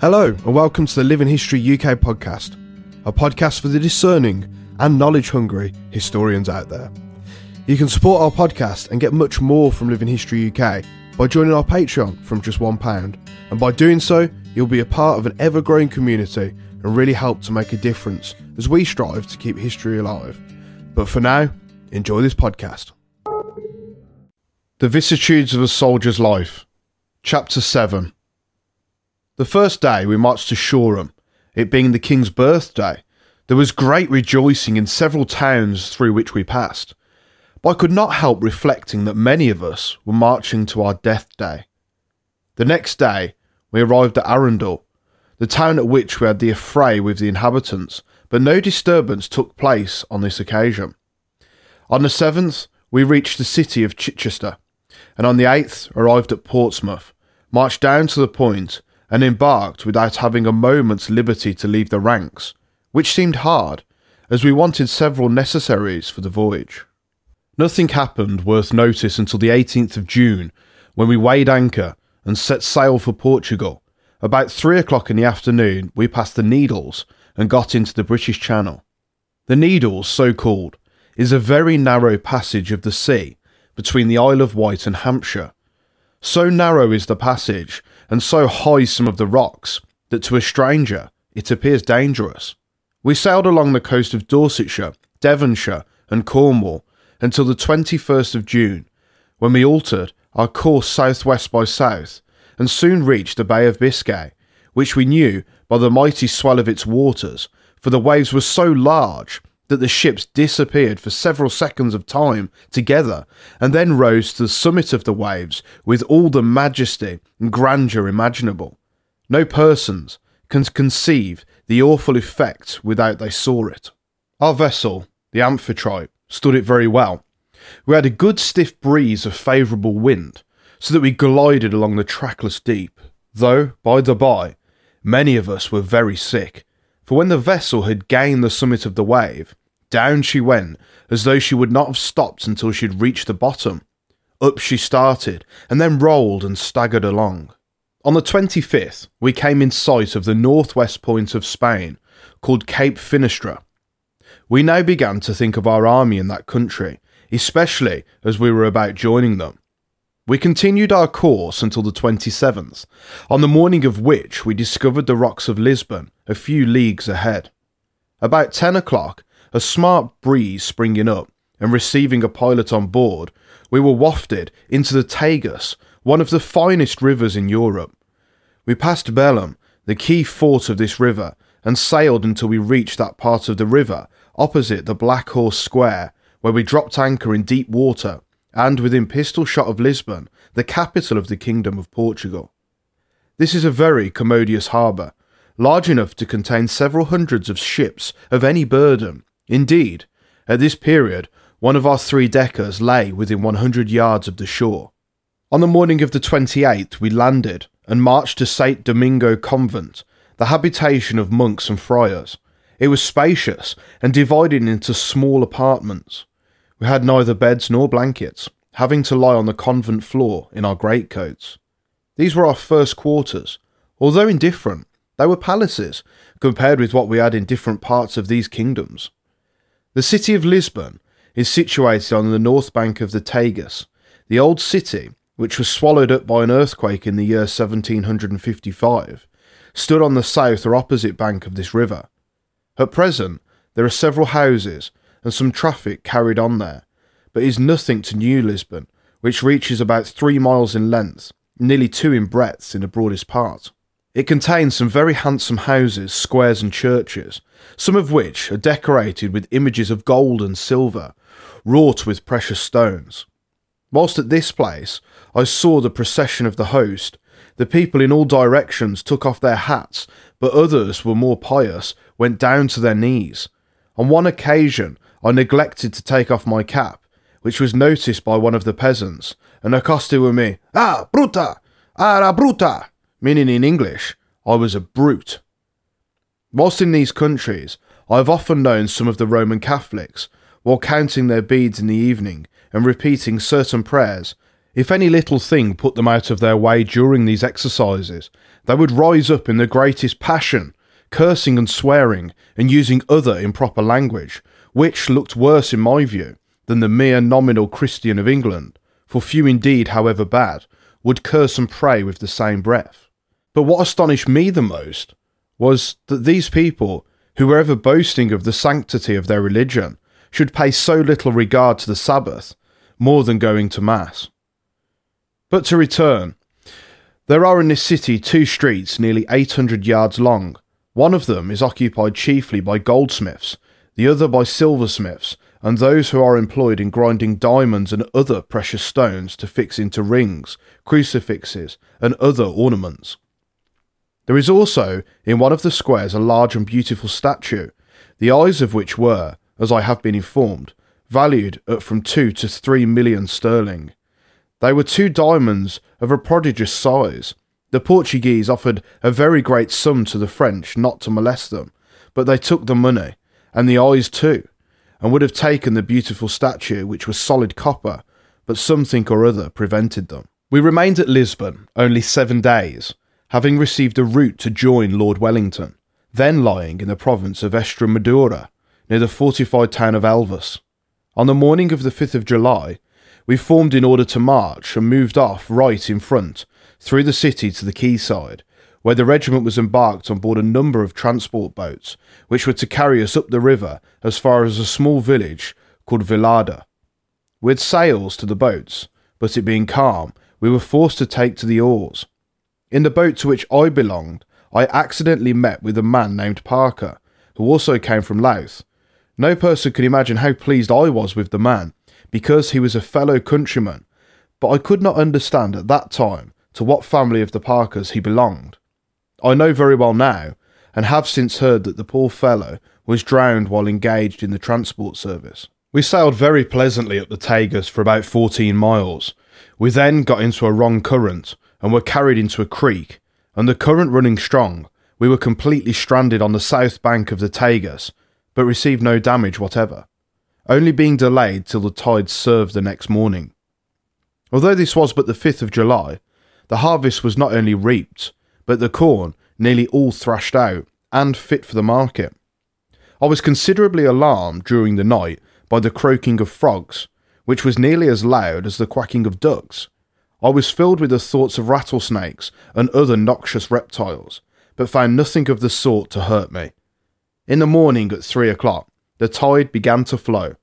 Hello, and welcome to the Living History UK podcast, a podcast for the discerning and knowledge hungry historians out there. You can support our podcast and get much more from Living History UK by joining our Patreon from just £1. And by doing so, you'll be a part of an ever growing community and really help to make a difference as we strive to keep history alive. But for now, enjoy this podcast. The Vicissitudes of a Soldier's Life, Chapter 7. The first day we marched to Shoreham, it being the King's birthday, there was great rejoicing in several towns through which we passed. But I could not help reflecting that many of us were marching to our death day. The next day, we arrived at Arundel, the town at which we had the affray with the inhabitants, but no disturbance took place on this occasion. On the 7th, we reached the city of Chichester, and on the 8th arrived at Portsmouth, marched down to the point, and embarked without having a moment's liberty to leave the ranks, which seemed hard, as we wanted several necessaries for the voyage. Nothing happened worth notice until the 18th of June, when we weighed anchor and set sail for Portugal. About three o'clock in the afternoon, we passed the Needles and got into the British Channel. The Needles, so called, is a very narrow passage of the sea between the Isle of Wight and Hampshire. So narrow is the passage, and so high some of the rocks, that to a stranger it appears dangerous. We sailed along the coast of Dorsetshire, Devonshire, and Cornwall until the 21st of June, when we altered our course southwest by south and soon reached the Bay of Biscay, which we knew by the mighty swell of its waters, for the waves were so large that the ships disappeared for several seconds of time together and then rose to the summit of the waves with all the majesty and grandeur imaginable. No persons can conceive the awful effect without they saw it. Our vessel, the Amphitrite, stood it very well. We had a good stiff breeze of favourable wind, so that we glided along the trackless deep, though, by the by, many of us were very sick, for when the vessel had gained the summit of the wave, down she went, as though she would not have stopped until she had reached the bottom. Up she started, and then rolled and staggered along. On the 25th, we came in sight of the northwest point of Spain, called Cape Finisterre. We now began to think of our army in that country, especially as we were about joining them. We continued our course until the 27th, on the morning of which we discovered the rocks of Lisbon a few leagues ahead. About 10 o'clock, a smart breeze springing up and receiving a pilot on board, we were wafted into the Tagus, one of the finest rivers in Europe. We passed Belem, the key fort of this river, and sailed until we reached that part of the river opposite the Black Horse Square, where we dropped anchor in deep water and within pistol shot of Lisbon, the capital of the Kingdom of Portugal. This is a very commodious harbour, large enough to contain several hundreds of ships of any burden. Indeed, at this period, one of our three deckers lay within 100 yards of the shore. On the morning of the 28th, we landed and marched to St. Domingo Convent, the habitation of monks and friars. It was spacious and divided into small apartments. We had neither beds nor blankets, having to lie on the convent floor in our greatcoats. These were our first quarters. Although indifferent, they were palaces compared with what we had in different parts of these kingdoms. The city of Lisbon is situated on the north bank of the Tagus. The old city, which was swallowed up by an earthquake in the year 1755, stood on the south or opposite bank of this river. At present, there are several houses and some traffic carried on there, but is nothing to New Lisbon, which reaches about three miles in length, nearly two in breadth in the broadest part. It contains some very handsome houses, squares, and churches, some of which are decorated with images of gold and silver, wrought with precious stones. Whilst at this place, I saw the procession of the host. The people in all directions took off their hats, but others were more pious, went down to their knees. On one occasion, I neglected to take off my cap, which was noticed by one of the peasants, and accosted with me, Ah, bruta! Ara bruta! Meaning in English, I was a brute. Whilst in these countries, I have often known some of the Roman Catholics, while counting their beads in the evening and repeating certain prayers, If any little thing put them out of their way during these exercises, they would rise up in the greatest passion, cursing and swearing, and using other improper language, which looked worse in my view than the mere nominal Christian of England, for few indeed, however bad, would curse and pray with the same breath. But what astonished me the most was that these people, who were ever boasting of the sanctity of their religion, should pay so little regard to the Sabbath, more than going to Mass. But to return, there are in this city two streets nearly 800 yards long. One of them is occupied chiefly by goldsmiths, the other by silversmiths, and those who are employed in grinding diamonds and other precious stones to fix into rings, crucifixes, and other ornaments. There is also in one of the squares a large and beautiful statue, the eyes of which were, as I have been informed, valued at from two to three million sterling. They were two diamonds of a prodigious size. The Portuguese offered a very great sum to the French not to molest them, but they took the money, and the eyes too, and would have taken the beautiful statue, which was solid copper, but something or other prevented them. We remained at Lisbon only seven days, having received a route to join Lord Wellington, then lying in the province of Estremadura, near the fortified town of Elvas. On the morning of the 5th of July, we formed in order to march and moved off right in front, through the city to the quayside, where the regiment was embarked on board a number of transport boats, which were to carry us up the river as far as a small village called Villada. We had sails to the boats, but it being calm, we were forced to take to the oars. In the boat to which I belonged, I accidentally met with a man named Parker, who also came from Louth, no person could imagine how pleased I was with the man, because he was a fellow countryman, but I could not understand at that time to what family of the Parkers he belonged. I know very well now, and have since heard that the poor fellow was drowned while engaged in the transport service. We sailed very pleasantly up the Tagus for about 14 miles. We then got into a wrong current and were carried into a creek, and the current running strong, we were completely stranded on the south bank of the Tagus but received no damage whatever, only being delayed till the tide served the next morning. Although this was but the 5th of July, the harvest was not only reaped, but the corn nearly all thrashed out and fit for the market. I was considerably alarmed during the night by the croaking of frogs, which was nearly as loud as the quacking of ducks. I was filled with the thoughts of rattlesnakes and other noxious reptiles, but found nothing of the sort to hurt me. In the morning at three o'clock, the tide began to flow.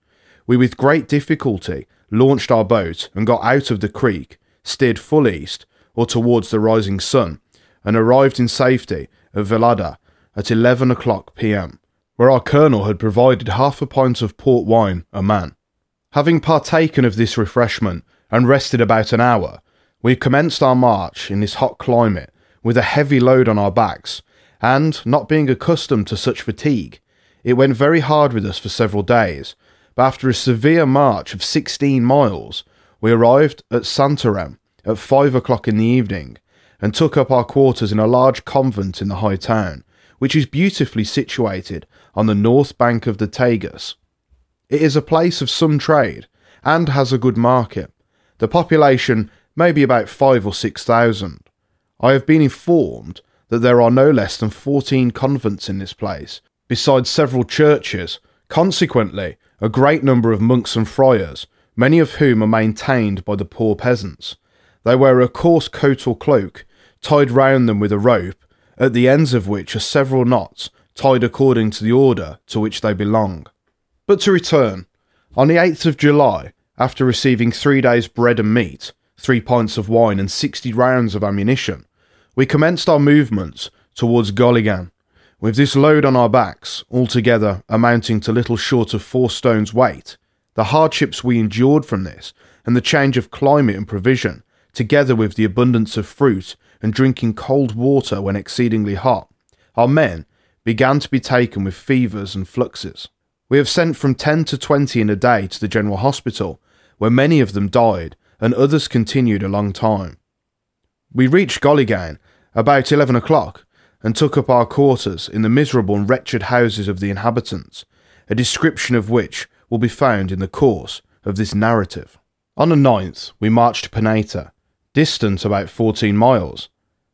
We with great difficulty launched our boat and got out of the creek, steered full east or towards the rising sun, and arrived in safety at Velada at 11 o'clock p.m., where our colonel had provided half a pint of port wine a man. Having partaken of this refreshment and rested about an hour, we commenced our march in this hot climate with a heavy load on our backs and, not being accustomed to such fatigue, it went very hard with us for several days, but after a severe march of 16 miles, we arrived at Santarem at 5 o'clock in the evening and took up our quarters in a large convent in the high town, which is beautifully situated on the north bank of the Tagus. It is a place of some trade and has a good market. The population may be about five or six thousand. I have been informed that there are no less than 14 convents in this place, besides several churches, consequently, a great number of monks and friars, many of whom are maintained by the poor peasants. They wear a coarse coat or cloak, tied round them with a rope, at the ends of which are several knots tied according to the order to which they belong. But to return, on the 8th of July, after receiving three days' bread and meat, three pints of wine, and sixty rounds of ammunition, we commenced our movements towards Goligan, with this load on our backs, altogether amounting to little short of four stones' weight. The hardships we endured from this, and the change of climate and provision, together with the abundance of fruit and drinking cold water when exceedingly hot, our men began to be taken with fevers and fluxes. We have sent from 10 to 20 in a day to the General Hospital, where many of them died and others continued a long time. We reached Gollygan about 11 o'clock and took up our quarters in the miserable and wretched houses of the inhabitants, a description of which will be found in the course of this narrative. On the 9th, we marched to Pineta, distant about 14 miles.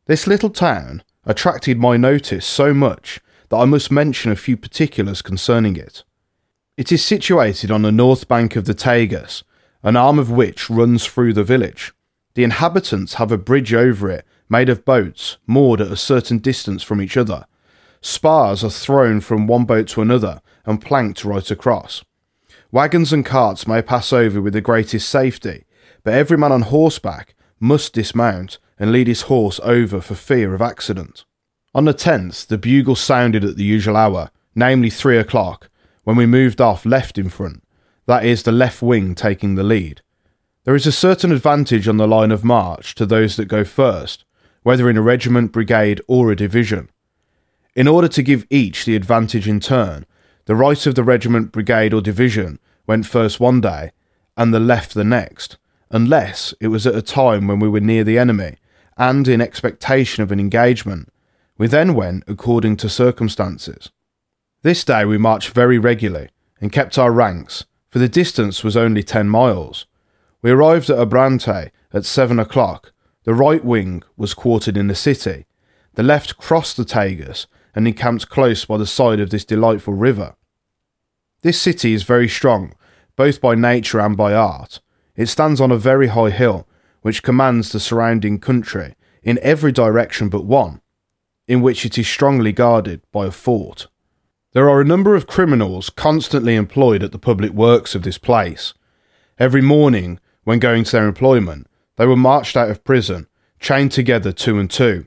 This little town attracted my notice so much that I must mention a few particulars concerning it. It is situated on the north bank of the Tagus, an arm of which runs through the village. The inhabitants have a bridge over it made of boats moored at a certain distance from each other. Spars are thrown from one boat to another and planked right across. Wagons and carts may pass over with the greatest safety, but every man on horseback must dismount and lead his horse over for fear of accident. On the 10th, the bugle sounded at the usual hour, namely three o'clock, when we moved off left in front, that is, the left wing taking the lead. There is a certain advantage on the line of march to those that go first, whether in a regiment, brigade, or a division. In order to give each the advantage in turn, the right of the regiment, brigade, or division went first one day, and the left the next, unless it was at a time when we were near the enemy and in expectation of an engagement. We then went according to circumstances. This day we marched very regularly and kept our ranks, for the distance was only 10 miles. We arrived at Abrante at 7 o'clock. The right wing was quartered in the city. The left crossed the Tagus and encamped close by the side of this delightful river. This city is very strong, both by nature and by art. It stands on a very high hill, which commands the surrounding country in every direction but one, in which it is strongly guarded by a fort. There are a number of criminals constantly employed at the public works of this place. Every morning, when going to their employment, they were marched out of prison, chained together two and two.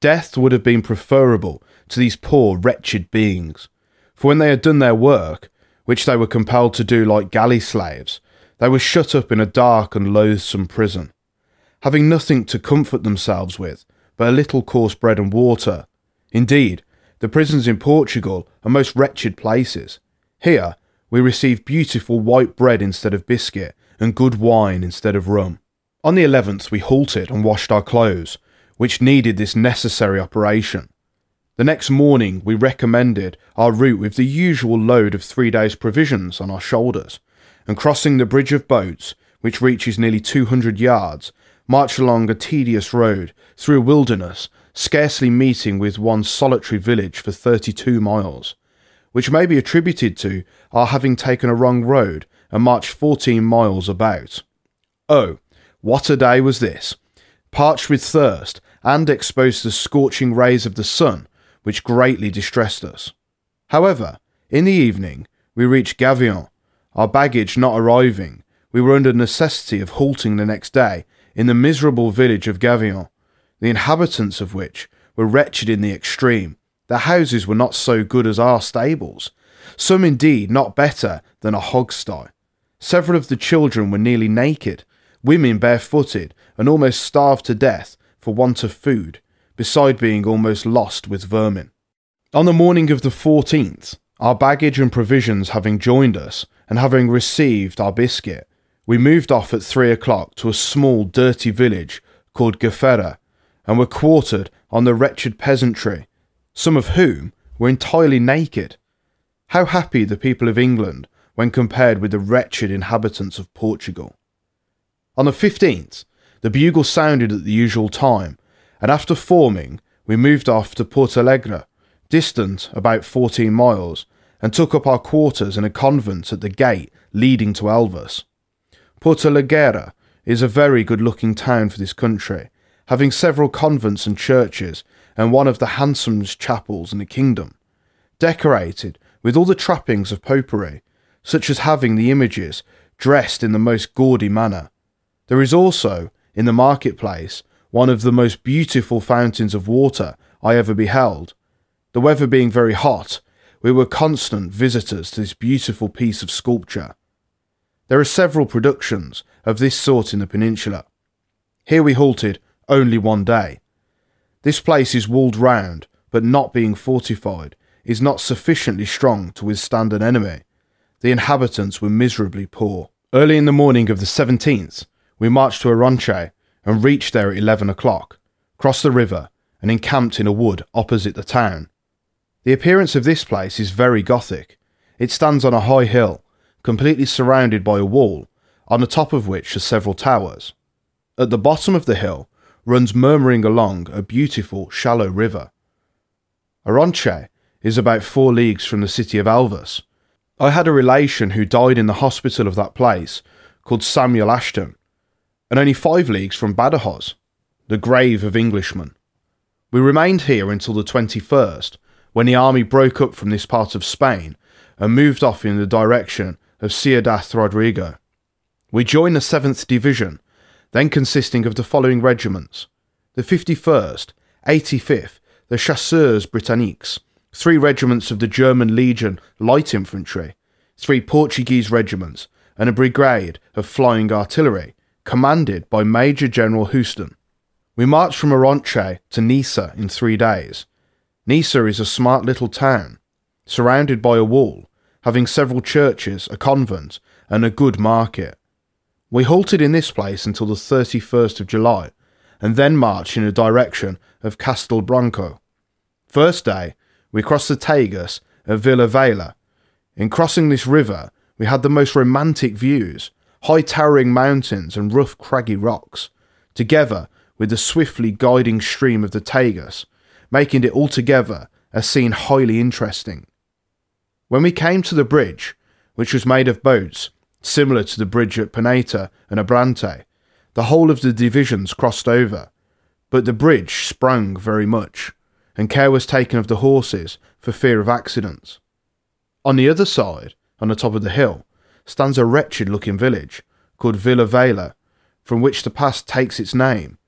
Death would have been preferable to these poor, wretched beings, for when they had done their work, which they were compelled to do like galley slaves, they were shut up in a dark and loathsome prison, having nothing to comfort themselves with but a little coarse bread and water. Indeed, the prisons in Portugal are most wretched places. Here, we receive beautiful white bread instead of biscuit, and good wine instead of rum. On the 11th, we halted and washed our clothes, which needed this necessary operation. The next morning, we recommended our route with the usual load of three days' provisions on our shoulders, and crossing the bridge of boats, which reaches nearly 200 yards, marched along a tedious road through a wilderness, scarcely meeting with one solitary village for 32 miles, which may be attributed to our having taken a wrong road and marched 14 miles about. Oh, what a day was this! Parched with thirst and exposed to the scorching rays of the sun, which greatly distressed us. However, in the evening, we reached Gavion. Our baggage not arriving, we were under necessity of halting the next day in the miserable village of Gavion, the inhabitants of which were wretched in the extreme. Their houses were not so good as our stables, some indeed not better than a hogsty. Several of the children were nearly naked, women barefooted, and almost starved to death for want of food, beside being almost lost with vermin. On the morning of the 14th, our baggage and provisions having joined us, and having received our biscuit, we moved off at three o'clock to a small, dirty village called Gafera, and were quartered on the wretched peasantry, some of whom were entirely naked. How happy the people of England when compared with the wretched inhabitants of Portugal. On the 15th, the bugle sounded at the usual time, and after forming, we moved off to Portalegre, distant about 14 miles, and took up our quarters in a convent at the gate leading to Elvas. Portalegre is a very good looking town for this country, having several convents and churches and one of the handsomest chapels in the kingdom, decorated with all the trappings of popery, such as having the images dressed in the most gaudy manner. There is also, in the marketplace, one of the most beautiful fountains of water I ever beheld. The weather being very hot, we were constant visitors to this beautiful piece of sculpture. There are several productions of this sort in the peninsula. Here we halted only one day. This place is walled round, but not being fortified, is not sufficiently strong to withstand an enemy. The inhabitants were miserably poor. Early in the morning of the 17th, we marched to Aronche and reached there at 11 o'clock, crossed the river, and encamped in a wood opposite the town. The appearance of this place is very Gothic. It stands on a high hill completely surrounded by a wall, on the top of which are several towers. At the bottom of the hill runs murmuring along a beautiful, shallow river. Aronche is about four leagues from the city of Elvas. I had a relation who died in the hospital of that place called Samuel Ashton, and only five leagues from Badajoz, the grave of Englishmen. We remained here until the 21st, when the army broke up from this part of Spain and moved off in the direction of Ciudad Rodrigo. We joined the 7th Division, then consisting of the following regiments the 51st, 85th, the Chasseurs Britanniques, three regiments of the German Legion Light Infantry, three Portuguese regiments, and a brigade of flying artillery, commanded by Major General Houston. We marched from Aronche to Nisa in three days. Nisa is a smart little town, surrounded by a wall, having several churches, a convent, and a good market. We halted in this place until the 31st of July, and then marched in the direction of Castelbranco. First day, we crossed the Tagus at Villa Vela. In crossing this river, we had the most romantic views high towering mountains and rough craggy rocks, together with the swiftly guiding stream of the Tagus, making it altogether a scene highly interesting. When we came to the bridge, which was made of boats, similar to the bridge at Paneta and Abrante, the whole of the divisions crossed over, but the bridge sprung very much, and care was taken of the horses for fear of accidents. On the other side, on the top of the hill, stands a wretched looking village called Villa Vela, from which the pass takes its name.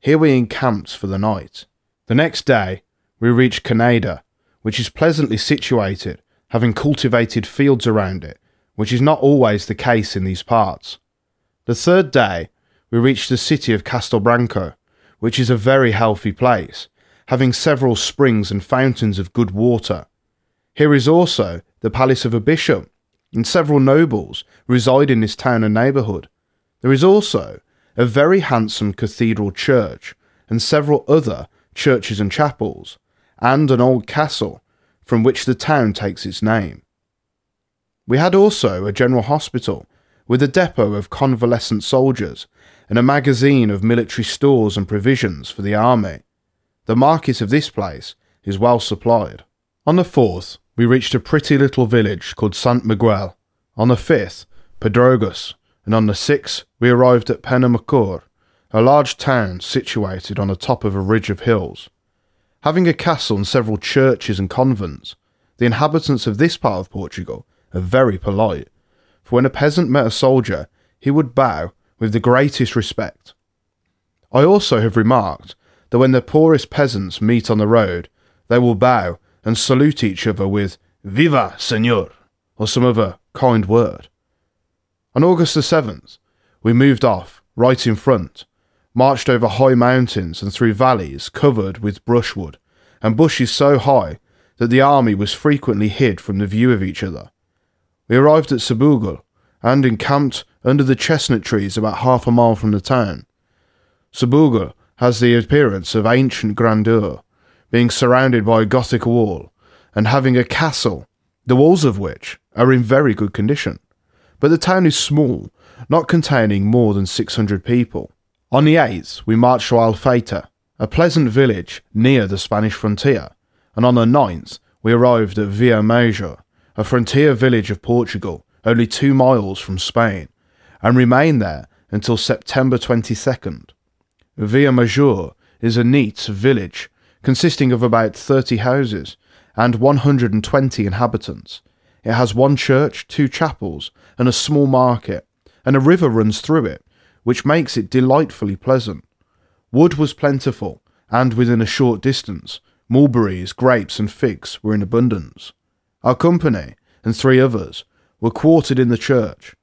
Here we encamped for the night. The next day, we reached Caneda, which is pleasantly situated, having cultivated fields around it, which is not always the case in these parts. The third day, we reached the city of Castelbranco, which is a very healthy place, having several springs and fountains of good water. Here is also the palace of a bishop, and several nobles reside in this town and neighbourhood. There is also a very handsome cathedral church, and several other churches and chapels, and an old castle from which the town takes its name. We had also a general hospital with a depot of convalescent soldiers and a magazine of military stores and provisions for the army. The market of this place is well supplied. On the 4th, we reached a pretty little village called Sant Miguel. On the 5th, Pedrogus, and on the 6th, we arrived at Penamacor, a large town situated on the top of a ridge of hills. Having a castle and several churches and convents, the inhabitants of this part of Portugal are very polite, for when a peasant met a soldier, he would bow with the greatest respect. I also have remarked that when the poorest peasants meet on the road, they will bow and salute each other with Viva, Senor, or some other kind word. On August the 7th, we moved off, right in front, marched over high mountains and through valleys covered with brushwood, and bushes so high that the army was frequently hid from the view of each other. We arrived at Sabugal and encamped under the chestnut trees about half a mile from the town. Sabugal has the appearance of ancient grandeur, being surrounded by a Gothic wall and having a castle, the walls of which are in very good condition. But the town is small, not containing more than 600 people. On the 8th, we marched to Alfeita, a pleasant village near the Spanish frontier, and on the 9th, we arrived at Villa Major, a frontier village of Portugal, only two miles from Spain, and remained there until September 22nd. Villa Major is a neat village consisting of about 30 houses and 120 inhabitants. It has one church, two chapels, and a small market, and a river runs through it, which makes it delightfully pleasant. Wood was plentiful, and within a short distance, mulberries, grapes, and figs were in abundance. Our company, and three others, were quartered in the church,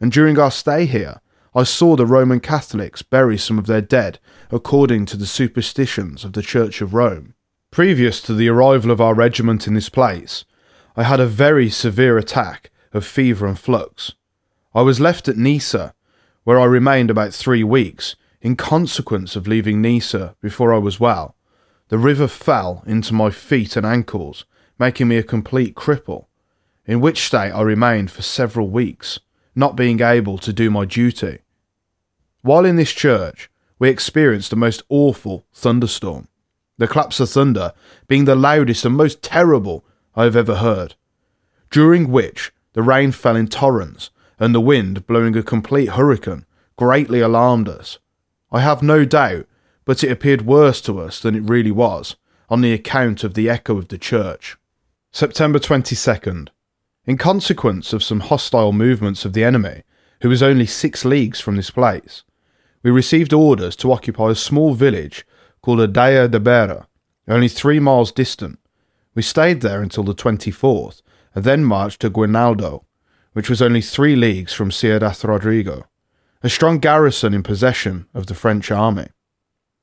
and during our stay here, I saw the Roman Catholics bury some of their dead according to the superstitions of the Church of Rome. Previous to the arrival of our regiment in this place, I had a very severe attack of fever and flux. I was left at Nisa, where I remained about three weeks, in consequence of leaving Nisa before I was well. The river fell into my feet and ankles, making me a complete cripple, in which state I remained for several weeks, not being able to do my duty. While in this church, we experienced a most awful thunderstorm, the claps of thunder being the loudest and most terrible I have ever heard, during which the rain fell in torrents and the wind blowing a complete hurricane greatly alarmed us. I have no doubt, but it appeared worse to us than it really was, on the account of the echo of the church. September 22nd. In consequence of some hostile movements of the enemy, who was only six leagues from this place, we received orders to occupy a small village called Adaya de Bera, only three miles distant. We stayed there until the 24th, and then marched to Guinaldo, which was only three leagues from Ciudad Rodrigo, a strong garrison in possession of the French army.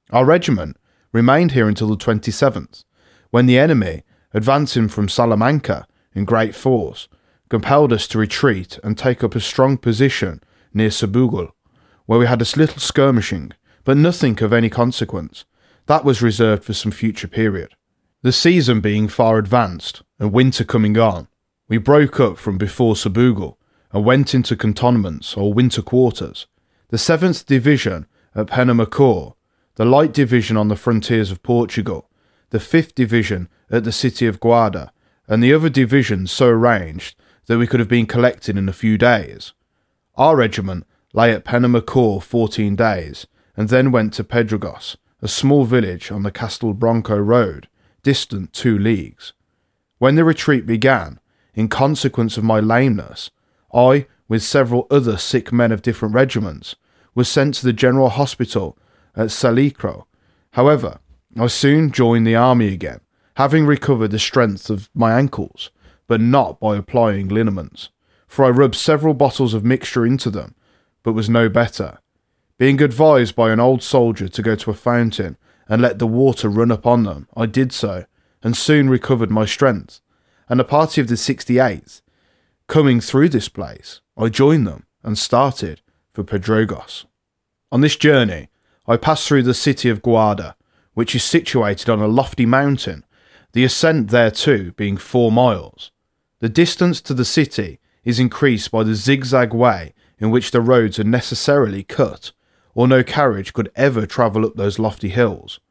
Our regiment remained here until the 27th, when the enemy, advancing from Salamanca in great force, compelled us to retreat and take up a strong position near Sabugal, where we had a little skirmishing, but nothing of any consequence. That was reserved for some future period. The season being far advanced and winter coming on, we broke up from before Sabugal and went into cantonments or winter quarters. The 7th Division at Penamacor, the Light Division on the frontiers of Portugal, the 5th Division at the city of Guarda, and the other divisions so arranged that we could have been collected in a few days. Our regiment lay at Penamacor 14 days, and then went to Pedregos, a small village on the Castel Bronco road, distant two leagues. When the retreat began, in consequence of my lameness, I, with several other sick men of different regiments, was sent to the General Hospital at Salicro. However, I soon joined the army again, having recovered the strength of my ankles, but not by applying liniments, for I rubbed several bottles of mixture into them, but was no better. Being advised by an old soldier to go to a fountain and let the water run upon them, I did so, and soon recovered my strength and a party of the 68th coming through this place, I joined them and started for Pedrogos. On this journey, I passed through the city of Guarda, which is situated on a lofty mountain, the ascent thereto being four miles. The distance to the city is increased by the zigzag way in which the roads are necessarily cut, or no carriage could ever travel up those lofty hills.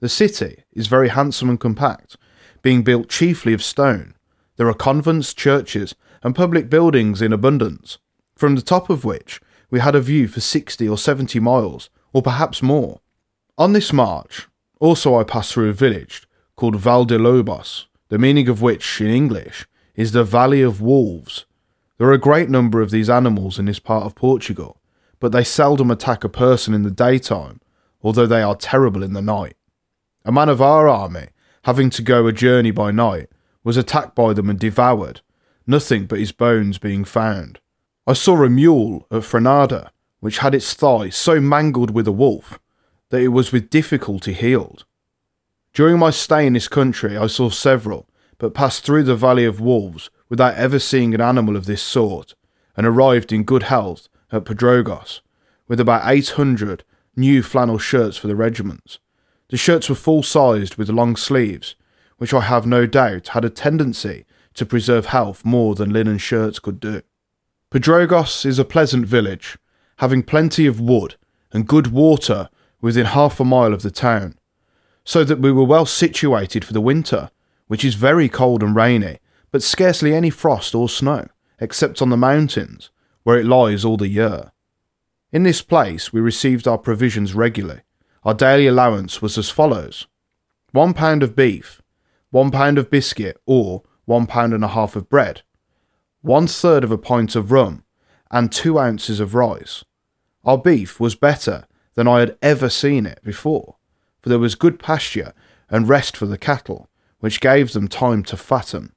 The city is very handsome and compact, being built chiefly of stone, there are convents, churches, and public buildings in abundance, from the top of which we had a view for 60 or 70 miles, or perhaps more. On this march, also I passed through a village called Val de Lobos, the meaning of which, in English, is the Valley of Wolves. There are a great number of these animals in this part of Portugal, but they seldom attack a person in the daytime, although they are terrible in the night. A man of our army, having to go a journey by night, was attacked by them and devoured, nothing but his bones being found. I saw a mule at Frenada, which had its thigh so mangled with a wolf that it was with difficulty healed. During my stay in this country, I saw several, but passed through the Valley of Wolves without ever seeing an animal of this sort, and arrived in good health at Pedregos, with about 800 new flannel shirts for the regiments. The shirts were full sized with long sleeves, which I have no doubt had a tendency to preserve health more than linen shirts could do. Pedregos is a pleasant village, having plenty of wood and good water within half a mile of the town, so that we were well situated for the winter, which is very cold and rainy, but scarcely any frost or snow, except on the mountains, where it lies all the year. In this place we received our provisions regularly. Our daily allowance was as follows one pound of beef, one pound of biscuit or one pound and a half of bread, one third of a pint of rum, and two ounces of rice. Our beef was better than I had ever seen it before, for there was good pasture and rest for the cattle, which gave them time to fatten.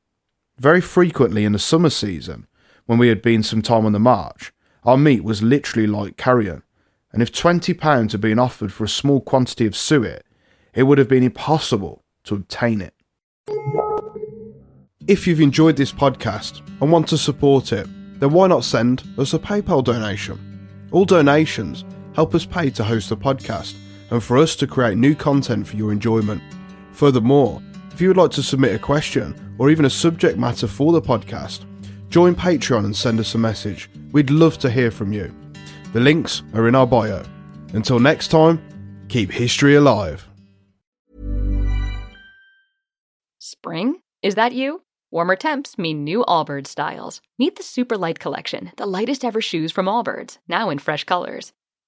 Very frequently in the summer season, when we had been some time on the march, our meat was literally like carrion, and if twenty pounds had been offered for a small quantity of suet, it would have been impossible to obtain it. If you've enjoyed this podcast and want to support it, then why not send us a PayPal donation? All donations help us pay to host the podcast and for us to create new content for your enjoyment. Furthermore, if you would like to submit a question or even a subject matter for the podcast, join Patreon and send us a message. We'd love to hear from you. The links are in our bio. Until next time, keep history alive. Spring? Is that you? Warmer temps mean new Allbirds styles. Meet the Super Light Collection, the lightest ever shoes from Allbirds, now in fresh colors.